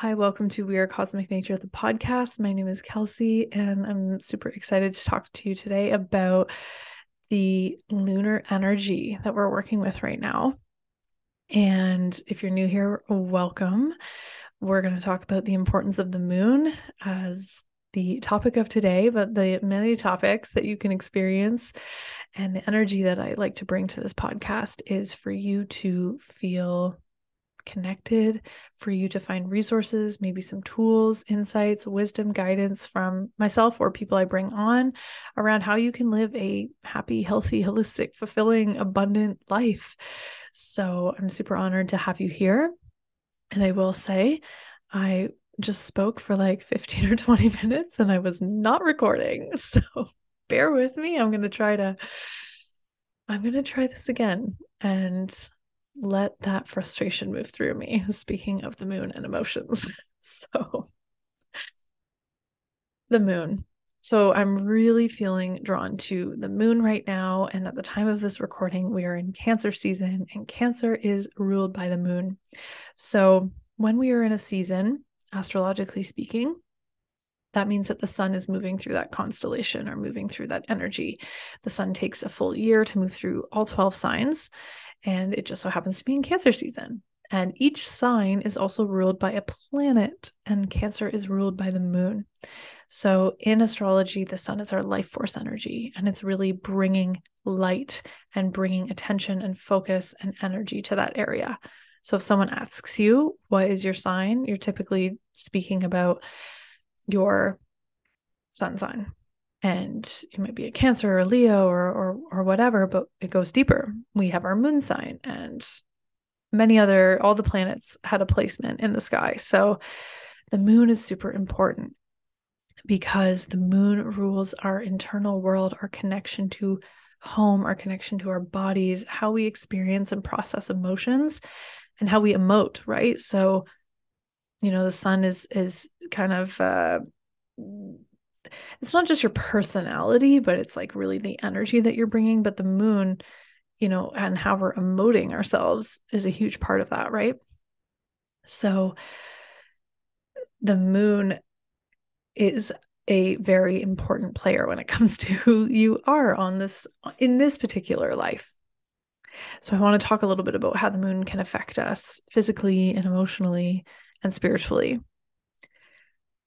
Hi, welcome to We Are Cosmic Nature, the podcast. My name is Kelsey, and I'm super excited to talk to you today about the lunar energy that we're working with right now. And if you're new here, welcome. We're going to talk about the importance of the moon as the topic of today, but the many topics that you can experience and the energy that I like to bring to this podcast is for you to feel connected, for you to find resources, maybe some tools, insights, wisdom, guidance from myself or people I bring on around how you can live a happy, healthy, holistic, fulfilling, abundant life. So I'm super honored to have you here. And I will say, I just spoke for like 15 or 20 minutes and I was not recording. So bear with me. I'm going to try to I'm going to try this again and let that frustration move through me. Speaking of the moon and emotions. so, the moon. So, I'm really feeling drawn to the moon right now. And at the time of this recording, we are in Cancer season, and Cancer is ruled by the moon. So, when we are in a season, astrologically speaking, that means that the sun is moving through that constellation or moving through that energy. The sun takes a full year to move through all 12 signs and it just so happens to be in Cancer season. And each sign is also ruled by a planet, and Cancer is ruled by the moon. So, in astrology, the sun is our life force energy, and it's really bringing light and bringing attention and focus and energy to that area. So, if someone asks you, What is your sign? you're typically speaking about your sun sign and it might be a cancer or a leo or, or or whatever but it goes deeper. We have our moon sign and many other all the planets had a placement in the sky. So the moon is super important because the moon rules our internal world our connection to home our connection to our bodies how we experience and process emotions and how we emote right? So you know the sun is is kind of uh it's not just your personality, but it's like really the energy that you're bringing. But the moon, you know, and how we're emoting ourselves is a huge part of that, right? So the moon is a very important player when it comes to who you are on this in this particular life. So I want to talk a little bit about how the moon can affect us physically and emotionally and spiritually.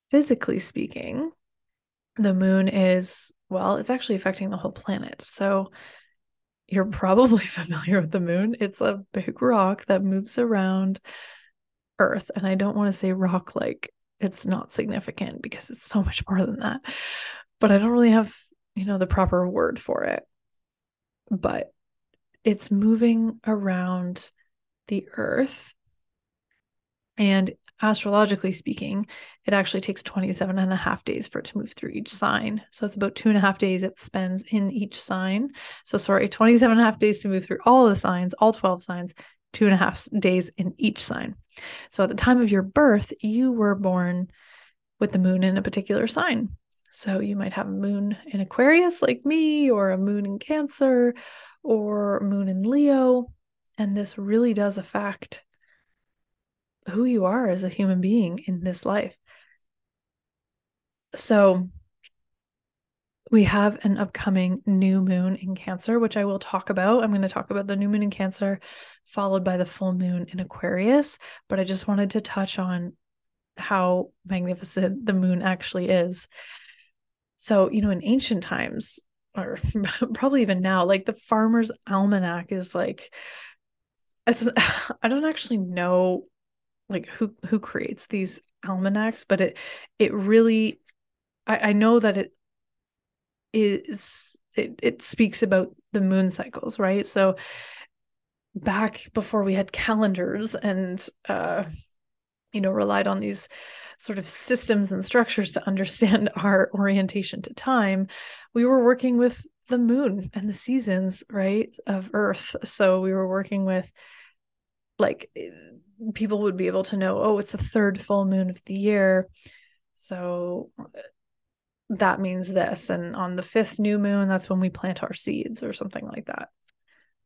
Physically speaking, the moon is, well, it's actually affecting the whole planet. So you're probably familiar with the moon. It's a big rock that moves around Earth. And I don't want to say rock like it's not significant because it's so much more than that. But I don't really have, you know, the proper word for it. But it's moving around the Earth. And astrologically speaking, it actually takes 27 and a half days for it to move through each sign. So it's about two and a half days it spends in each sign. So, sorry, 27 and a half days to move through all the signs, all 12 signs, two and a half days in each sign. So, at the time of your birth, you were born with the moon in a particular sign. So, you might have a moon in Aquarius, like me, or a moon in Cancer, or moon in Leo. And this really does affect who you are as a human being in this life. So, we have an upcoming new moon in Cancer, which I will talk about. I'm going to talk about the new moon in Cancer, followed by the full moon in Aquarius. But I just wanted to touch on how magnificent the moon actually is. So, you know, in ancient times, or probably even now, like the farmer's almanac is like, it's, I don't actually know like who who creates these almanacs but it it really i i know that it is it, it speaks about the moon cycles right? So back before we had calendars and uh you know relied on these sort of systems and structures to understand our orientation to time we were working with the moon and the seasons right of earth. So we were working with like people would be able to know, oh, it's the third full moon of the year. So that means this. And on the fifth new moon, that's when we plant our seeds or something like that.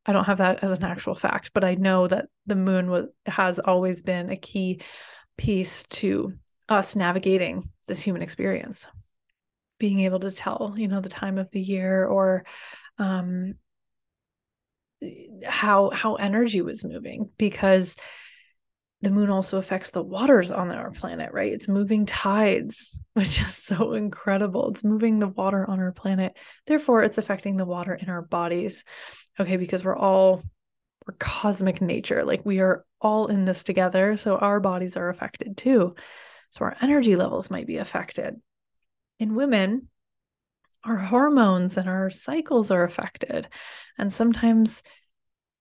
I don't have that as an actual fact, but I know that the moon was, has always been a key piece to us navigating this human experience being able to tell you know the time of the year or um how how energy was moving because the moon also affects the waters on our planet right? It's moving tides which is so incredible. It's moving the water on our planet. Therefore it's affecting the water in our bodies. Okay because we're all we're cosmic nature. Like we are all in this together so our bodies are affected too. So our energy levels might be affected. In women our hormones and our cycles are affected and sometimes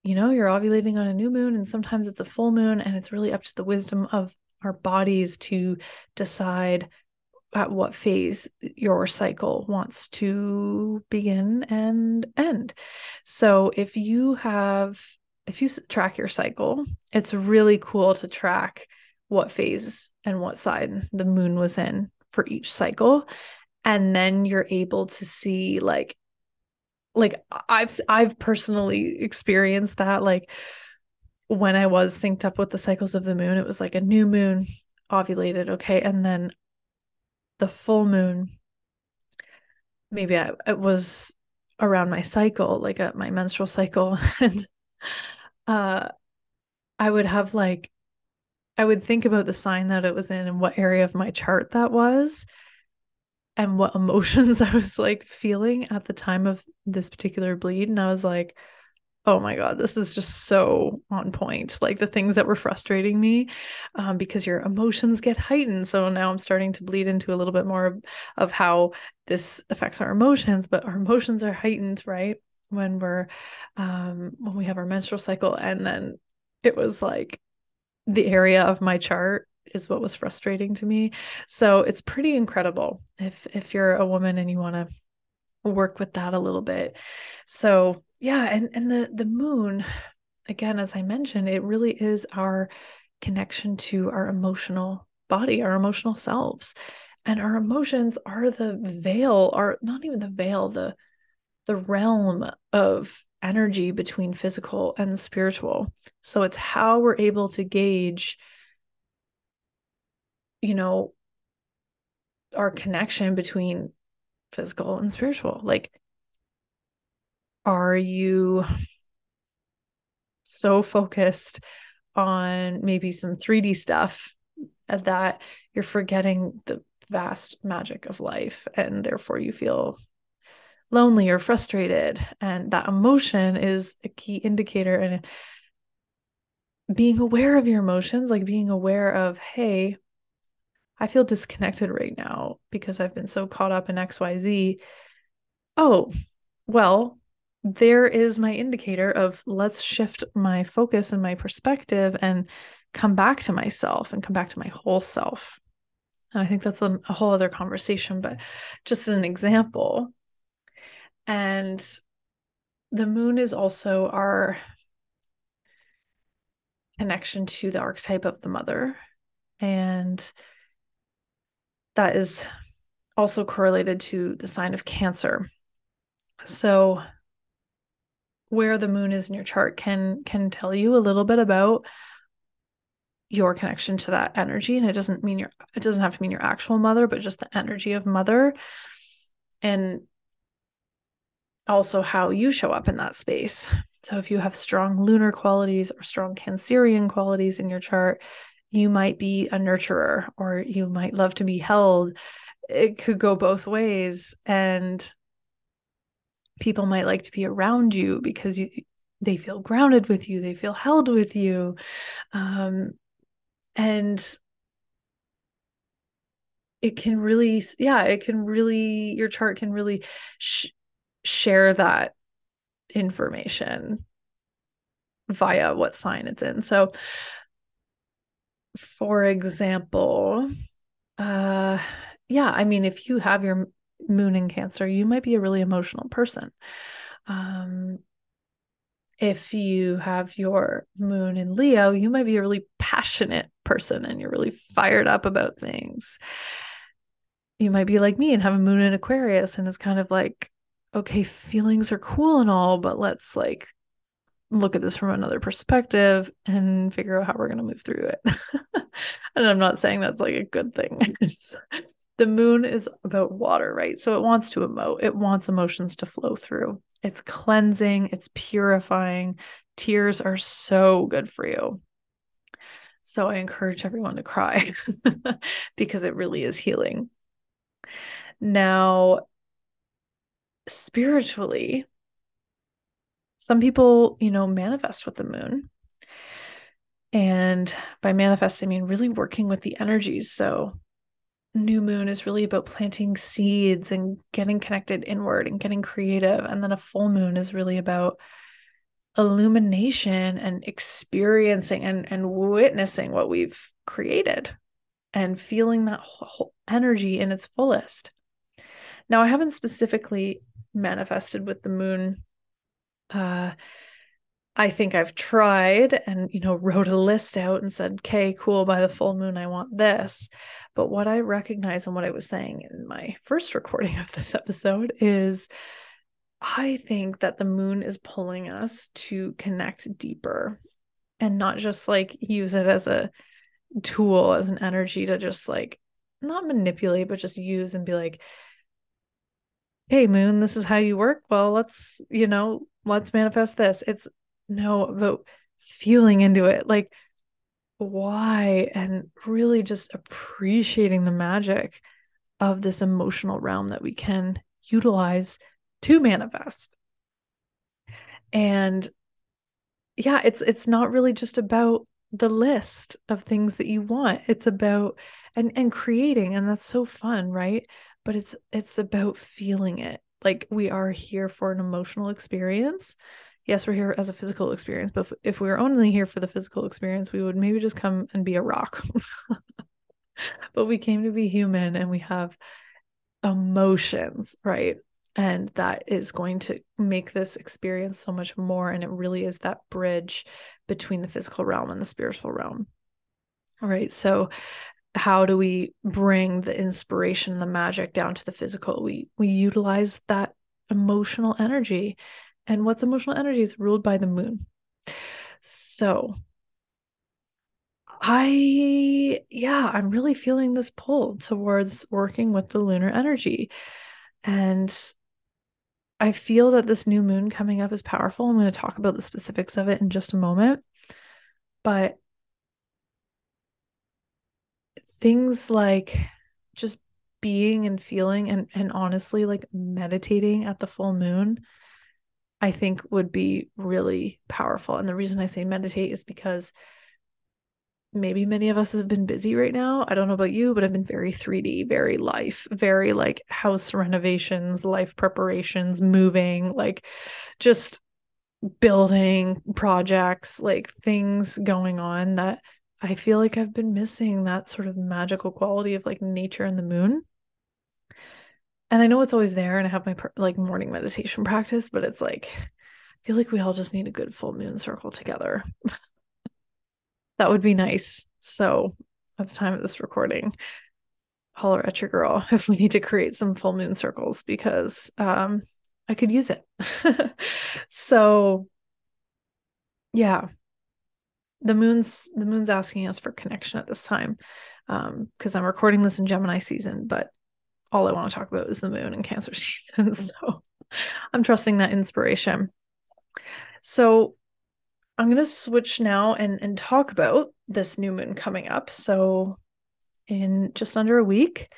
you know you're ovulating on a new moon and sometimes it's a full moon and it's really up to the wisdom of our bodies to decide at what phase your cycle wants to begin and end. So if you have if you track your cycle, it's really cool to track what phase and what side the moon was in for each cycle and then you're able to see like like I've I've personally experienced that like when I was synced up with the cycles of the moon it was like a new moon ovulated okay and then the full moon maybe I, it was around my cycle like at my menstrual cycle and uh I would have like I would think about the sign that it was in and what area of my chart that was and what emotions I was like feeling at the time of this particular bleed. And I was like, oh my God, this is just so on point. Like the things that were frustrating me um, because your emotions get heightened. So now I'm starting to bleed into a little bit more of, of how this affects our emotions, but our emotions are heightened, right? When we're, um, when we have our menstrual cycle. And then it was like the area of my chart is what was frustrating to me. So it's pretty incredible if if you're a woman and you want to work with that a little bit. So yeah, and and the the moon, again, as I mentioned, it really is our connection to our emotional body, our emotional selves. And our emotions are the veil, are not even the veil, the the realm of energy between physical and spiritual. So it's how we're able to gauge you know, our connection between physical and spiritual. Like, are you so focused on maybe some 3D stuff that you're forgetting the vast magic of life and therefore you feel lonely or frustrated and that emotion is a key indicator and being aware of your emotions like being aware of hey I feel disconnected right now because I've been so caught up in XYZ. Oh, well, there is my indicator of let's shift my focus and my perspective and come back to myself and come back to my whole self. I think that's a, a whole other conversation, but just an example. And the moon is also our connection to the archetype of the mother. And that is also correlated to the sign of Cancer. So where the moon is in your chart can can tell you a little bit about your connection to that energy and it doesn't mean your it doesn't have to mean your actual mother but just the energy of mother and also how you show up in that space so if you have strong lunar qualities or strong cancerian qualities in your chart you might be a nurturer or you might love to be held. It could go both ways. And people might like to be around you because you they feel grounded with you, they feel held with you. Um, and it can really yeah it can really your chart can really sh- share that information via what sign it's in so for example, uh, yeah, I mean, if you have your moon in Cancer, you might be a really emotional person. Um, if you have your moon in Leo, you might be a really passionate person and you're really fired up about things. You might be like me and have a moon in Aquarius and it's kind of like, okay, feelings are cool and all, but let's like look at this from another perspective and figure out how we're going to move through it. and I'm not saying that's like a good thing. The moon is about water, right? So it wants to emote, it wants emotions to flow through. It's cleansing, it's purifying. Tears are so good for you. So I encourage everyone to cry because it really is healing. Now, spiritually, some people, you know, manifest with the moon. And by manifest, I mean really working with the energies. So, new moon is really about planting seeds and getting connected inward and getting creative. And then a full moon is really about illumination and experiencing and, and witnessing what we've created and feeling that whole energy in its fullest. Now, I haven't specifically manifested with the moon. Uh, I think I've tried and, you know, wrote a list out and said, okay, cool, by the full moon, I want this. But what I recognize and what I was saying in my first recording of this episode is I think that the moon is pulling us to connect deeper and not just like use it as a tool, as an energy to just like not manipulate, but just use and be like, hey, moon, this is how you work. Well, let's, you know, let's manifest this. It's no about feeling into it. Like, why? And really just appreciating the magic of this emotional realm that we can utilize to manifest. And yeah, it's it's not really just about the list of things that you want. It's about and and creating and that's so fun, right? But it's it's about feeling it. Like we are here for an emotional experience. Yes, we're here as a physical experience, but if, we were only here for the physical experience, we would maybe just come and be a rock. but we came to be human and we have emotions, right? and that is going to make this experience so much more and it really is that bridge between the physical realm and the spiritual realm all right so how do we bring the inspiration and the magic down to the physical we we utilize that emotional energy and what's emotional energy is ruled by the moon so i yeah i'm really feeling this pull towards working with the lunar energy and I feel that this new moon coming up is powerful. I'm going to talk about the specifics of it in just a moment. But things like just being and feeling and and honestly like meditating at the full moon I think would be really powerful. And the reason I say meditate is because maybe many of us have been busy right now. I don't know about you, but I've been very 3D, very life, very like house renovations, life preparations, moving, like just building projects, like things going on that I feel like I've been missing that sort of magical quality of like nature and the moon. And I know it's always there and I have my like morning meditation practice, but it's like I feel like we all just need a good full moon circle together. that would be nice. So at the time of this recording, holler at your girl if we need to create some full moon circles because um I could use it. so yeah. The moon's the moon's asking us for connection at this time. Um, because I'm recording this in Gemini season, but all I want to talk about is the moon and cancer season. So I'm trusting that inspiration. So I'm going to switch now and, and talk about this new moon coming up. So, in just under a week,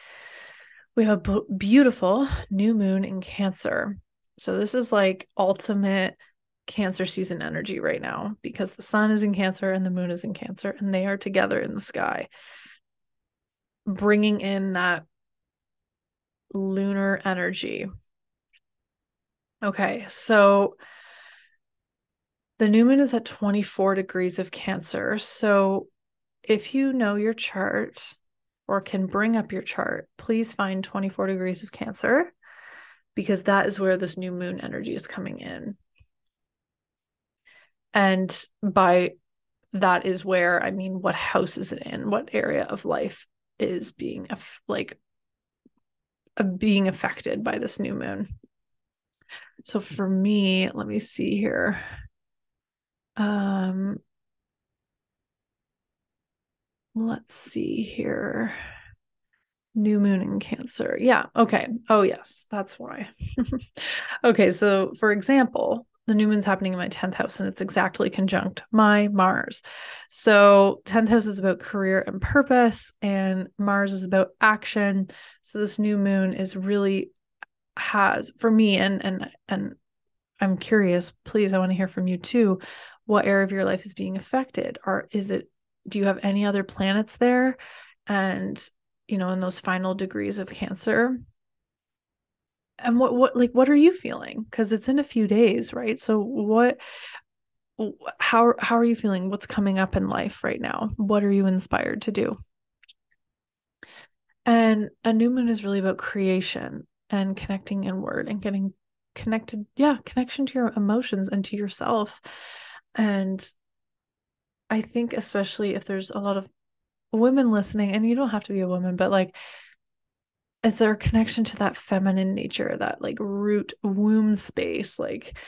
we have a beautiful new moon in Cancer. So, this is like ultimate Cancer season energy right now because the sun is in Cancer and the moon is in Cancer, and they are together in the sky, bringing in that lunar energy. Okay, so the new moon is at 24 degrees of Cancer. So if you know your chart or can bring up your chart, please find 24 degrees of Cancer because that is where this new moon energy is coming in. And by that is where I mean, what house is it in? What area of life is being like being affected by this new moon? So for me, let me see here. Um, let's see here. New moon in Cancer. Yeah. Okay. Oh, yes. That's why. okay. So, for example, the new moon's happening in my 10th house and it's exactly conjunct my Mars. So, 10th house is about career and purpose, and Mars is about action. So, this new moon is really has for me and and and I'm curious, please I want to hear from you too, what area of your life is being affected or is it do you have any other planets there and you know in those final degrees of cancer and what what like what are you feeling? Because it's in a few days right? So what how how are you feeling? What's coming up in life right now? What are you inspired to do? And a new moon is really about creation and connecting inward and getting connected yeah connection to your emotions and to yourself. And i think especially if there's a lot of women listening and you don't have to be a woman but like it's our connection to that feminine nature that like root womb space? Like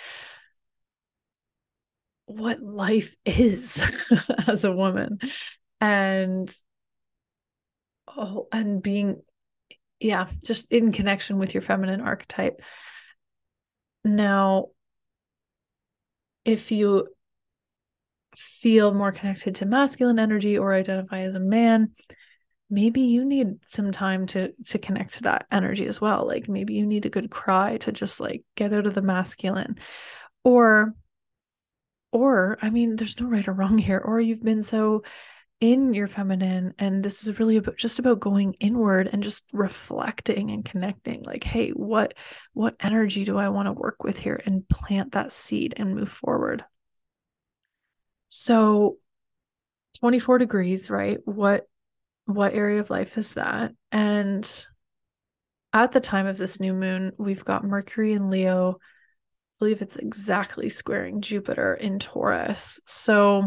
what life is as a woman. And oh and being yeah just in connection with your feminine archetype. Now if you feel more connected to masculine energy or identify as a man maybe you need some time to to connect to that energy as well. Like maybe you need a good cry to just like get out of the masculine. Or or i mean there's no right or wrong here. Or you've been so in your feminine and this is really about just about going inward and just reflecting and connecting. Like hey what what energy do i want to work with here? And plant that seed and move forward. So 24 degrees right? What what area of life is that? And at the time of this new moon, we've got Mercury in Leo. I believe it's exactly squaring Jupiter in Taurus. So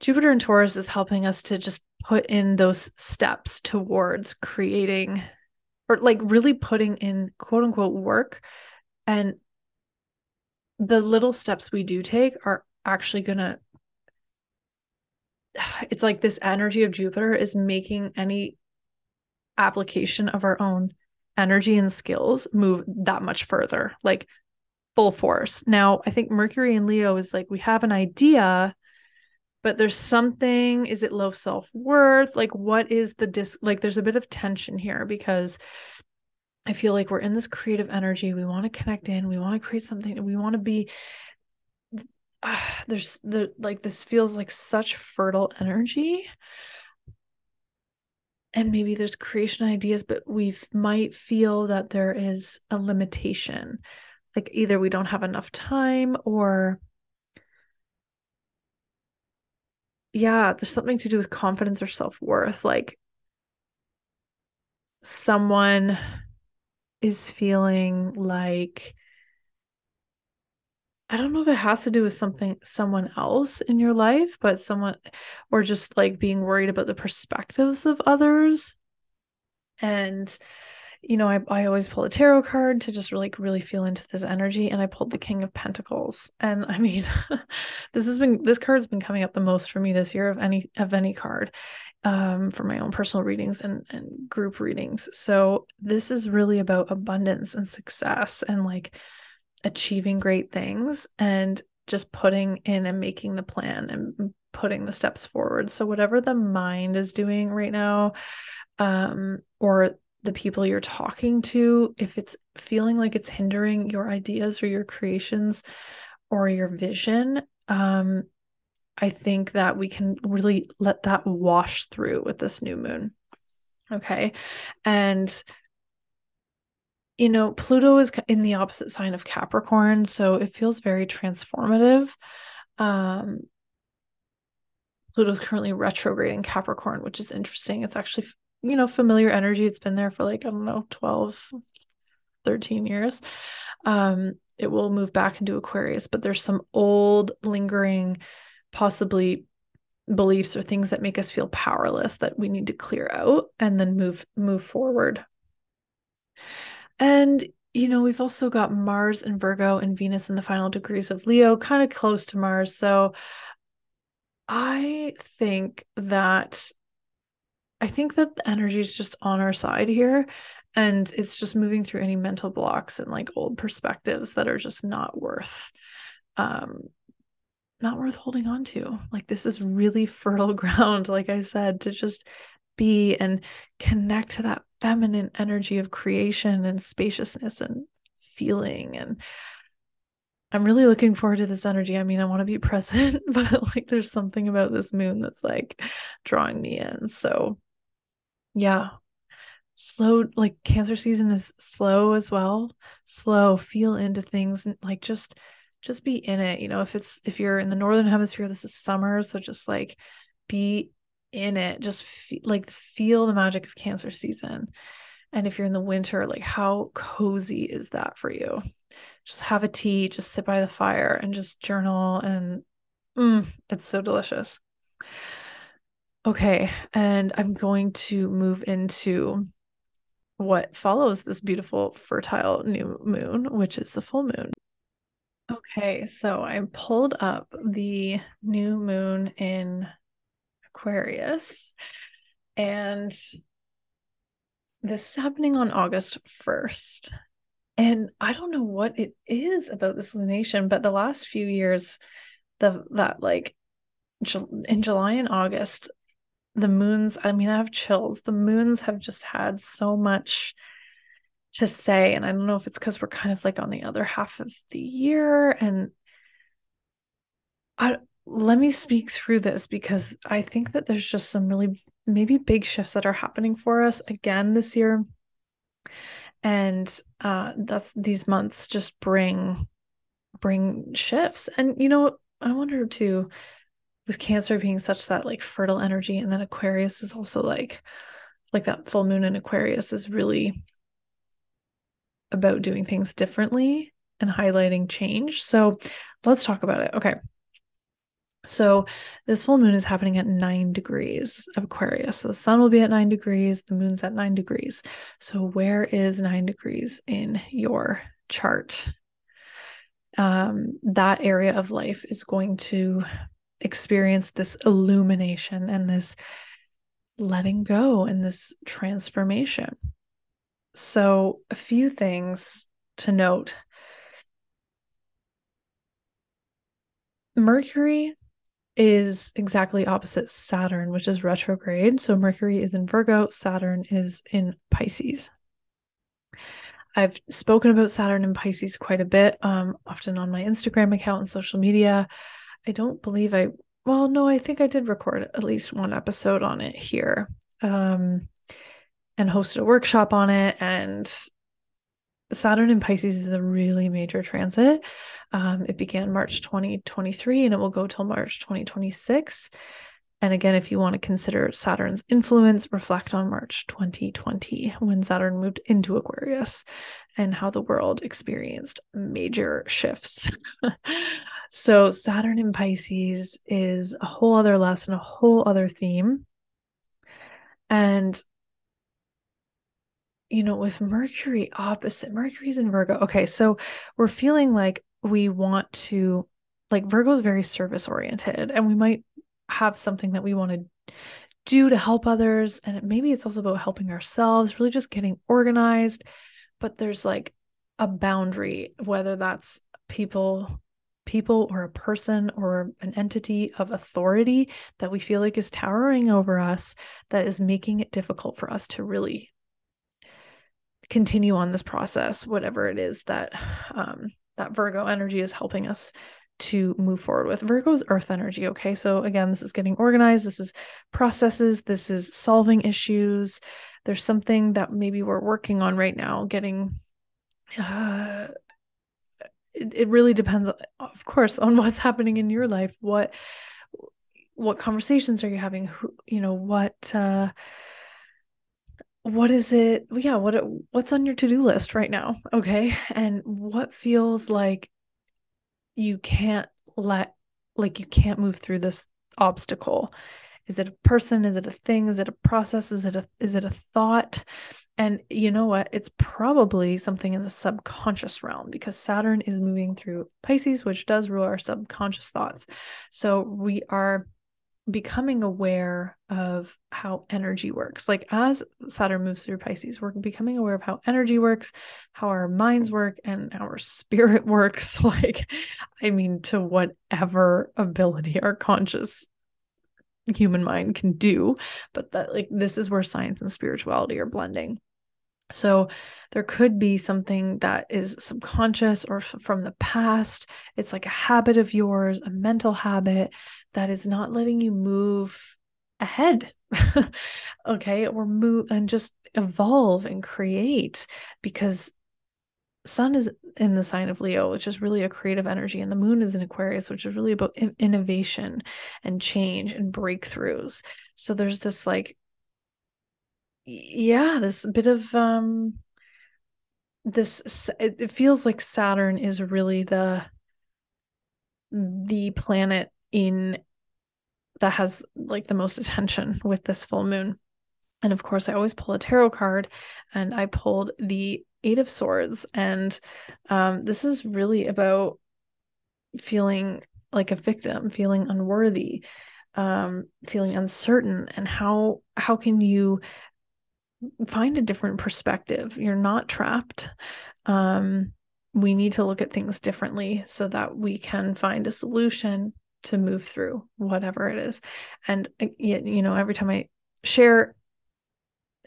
Jupiter in Taurus is helping us to just put in those steps towards creating or like really putting in quote unquote work and the little steps we do take are actually going to it's like this energy of Jupiter is making any application of our own energy and skills move that much further, like full force. Now, I think Mercury and Leo is like we have an idea, but there's something, is it low self worth? Like, what is the dis? Like, there's a bit of tension here because I feel like we're in this creative energy. We want to connect in, we want to create something, we want to be uh, there's the like this feels like such fertile energy. And maybe there's creation ideas but we might feel that there is a limitation. Like either we don't have enough time or yeah there's something to do with confidence or self-worth. Like someone is feeling like I don't know if it has to do with something someone else in your life, but someone or just like being worried about the perspectives of others. And you know, I, I always pull a tarot card to just really really feel into this energy. And I pulled the King of Pentacles. And I mean, this has been this card's been coming up the most for me this year of any of any card um, for my own personal readings and, and group readings. So this is really about abundance and success and like achieving great things and just putting in and making the plan and putting the steps forward. So whatever the mind is doing right now, um, or the people you're talking to, if it's feeling like it's hindering your ideas or your creations or your vision, um, I think that we can really let that wash through with this new moon. Okay. And you know, Pluto is in the opposite sign of Capricorn, so it feels very transformative. Um, Pluto's currently retrograde in Capricorn, which is interesting. It's actually, you know, familiar energy. It's been there for like, I don't know, 12, 13 years. Um, it will move back into Aquarius, but there's some old, lingering, possibly beliefs or things that make us feel powerless that we need to clear out and then move move forward and, you know, we've also got Mars and Virgo and Venus in the final degrees of Leo, kind of close to Mars. So I think that I think that the energy is just on our side here and it's just moving through any mental blocks and like old perspectives that are just not worth um not worth holding on to. Like this is really fertile ground like I said to just be and connect to that feminine energy of creation and spaciousness and feeling and I'm really looking forward to this energy. I mean, I want to be present, but like there's something about this moon that's like drawing me in. So, yeah. Slow, like cancer season is slow as well. Slow, feel into things and like just just be in it. You know, if it's if you're in the northern hemisphere, this is summer, so just like be in it. Just fe- like feel the magic of cancer season. And if you're in the winter, like how cozy is that for you? Just have a tea, just sit by the fire and just journal and mm, it's so delicious. Okay, and I'm going to move into what follows this beautiful fertile new moon, which is the full moon. Okay, so I pulled up the new moon in Aquarius and this is happening on August 1st. And I don't know what it is about this lunation, but the last few years, the that like in July and August, the moons, I mean, I have chills. The moons have just had so much to say. And I don't know if it's because we're kind of like on the other half of the year. And I let me speak through this because I think that there's just some really maybe big shifts that are happening for us again this year. And uh that's these months just bring bring shifts. And you know, I wonder too, with Cancer being such that like fertile energy, and then Aquarius is also like like that full moon in Aquarius is really about doing things differently and highlighting change. So let's talk about it. Okay. So this full moon is happening at nine degrees of Aquarius. So the sun will be at nine degrees, the moon's at nine degrees. So where is nine degrees in your chart? Um, that area of life is going to experience this illumination and this letting go and this transformation. So, a few things to note Mercury is exactly opposite Saturn, which is retrograde. So Mercury is in Virgo, Saturn is in Pisces. I've spoken about Saturn and Pisces quite a bit, um, often on my Instagram account and social media. I don't believe I, well, no, I think I did record at least one episode on it here um, and hosted a workshop on it. And Saturn in Pisces is a really major transit. Um, it began March 2023 and it will go till March 2026. And again, if you want to consider Saturn's influence, reflect on March 2020 when Saturn moved into Aquarius and how the world experienced major shifts. so, Saturn in Pisces is a whole other lesson, a whole other theme. And you know, with Mercury opposite, Mercury's in Virgo. Okay, so we're feeling like we want to, like, Virgo is very service oriented, and we might have something that we want to do to help others. And maybe it's also about helping ourselves, really just getting organized. But there's like a boundary, whether that's people people or a person or an entity of authority that we feel like is towering over us that is making it difficult for us to really continue on this process, whatever it is that um, that Virgo energy is helping us to move forward with. Virgo's earth energy. Okay. So again, this is getting organized. This is processes. This is solving issues. There's something that maybe we're working on right now, getting, uh, it, it really depends, of course, on what's happening in your life. What, what conversations are you having? Who, you know, what, uh, what is it yeah what what's on your to-do list right now? Okay. And what feels like you can't let like you can't move through this obstacle? Is it a person? Is it a thing? Is it a process? Is it a is it a thought? And you know what? It's probably something in the subconscious realm because saturn is moving through pisces which does rule our subconscious thoughts. So we are becoming aware of how energy works. Like as Saturn moves through Pisces, we're becoming aware of how energy works, how our minds work, and our spirit works. Like, I mean, to whatever ability our conscious human mind can do. But that, like, this is where science and spirituality are blending. So there could be something that is subconscious or f- from the past. It's like a habit of yours, a mental habit that is not letting you move ahead. okay, or move and just evolve and create because sun is in the sign of Leo, which is really a creative energy, and the moon is in Aquarius, which is really about innovation and change and breakthroughs. So there's this like yeah, this bit of um this it feels like Saturn is really the the planet in that has like the most attention with this full moon. And of course, I always pull a tarot card and I pulled the 8 of swords and um this is really about feeling like a victim, feeling unworthy, um feeling uncertain and how how can you find a different perspective. You're not trapped. Um, we need to look at things differently so that we can find a solution to move through whatever it is. And uh, you know, every time I share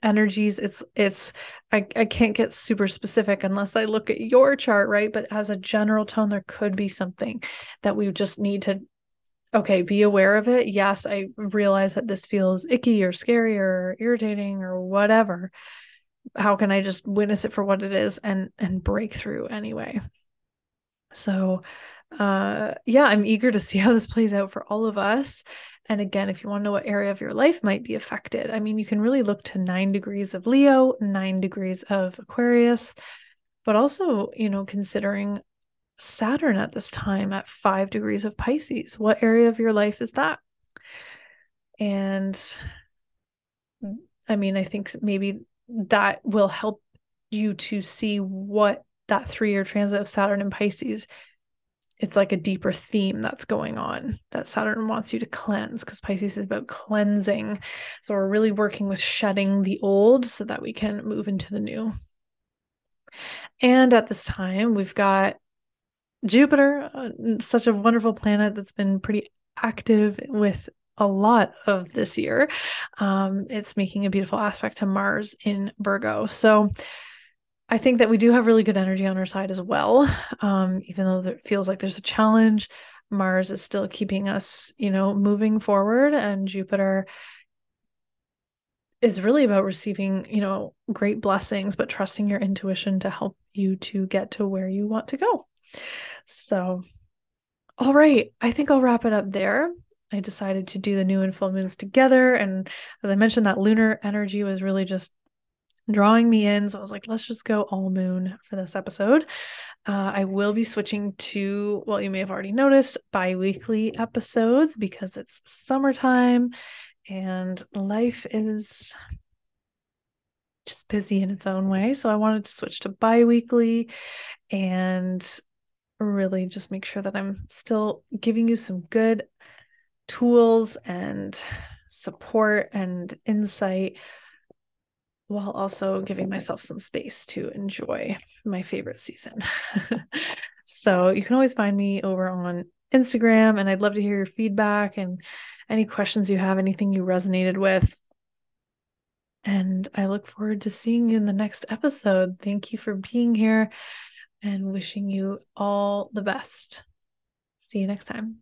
energies it's it's I, I can't get super specific unless i look at your chart right but as a general tone there could be something that we just need to okay, be aware of it. Yes, I realize that this feels icky or scary or irritating or whatever. How can I just witness it for what it is and and break through anyway? So uh yeah, I'm eager to see how this plays out for all of us. And again, if you want to know what area of your life might be affected, I mean, you can really look to 9 degrees of Leo, 9 degrees of Aquarius, but also, you know, considering Saturn at this time at five degrees of Pisces. What area of your life is that? And I mean, I think maybe that will help you to see what that three year transit of Saturn and Pisces. It's like a deeper theme that's going on that Saturn wants you to cleanse because Pisces is about cleansing. So we're really working with shedding the old so that we can move into the new. And at this time, we've got Jupiter, uh, such a wonderful planet that's been pretty active with a lot of this year. Um, it's making a beautiful aspect to Mars in Virgo. So I think that we do have really good energy on our side as well. Um, even though it feels like there's a challenge, Mars is still keeping us, you know, moving forward, and Jupiter is really about receiving, you know, great blessings, but trusting your intuition to help you to get to where you want to go. So, all right, I think I'll wrap it up there. I decided to do the new and full moons together. And as I mentioned, that lunar energy was really just drawing me in. So I was like, let's just go all moon for this episode. Uh, I will be switching to, well, you may have already noticed, bi weekly episodes because it's summertime and life is just busy in its own way. So I wanted to switch to bi weekly and really just make sure that I'm still giving you some good tools and support and insight while also giving myself some space to enjoy my favorite season. so you can always find me over on Instagram, and I'd love to hear your feedback and any questions you have, anything you resonated with. And I look forward to seeing you in the next episode. Thank you for being here and wishing you all the best. See you next time.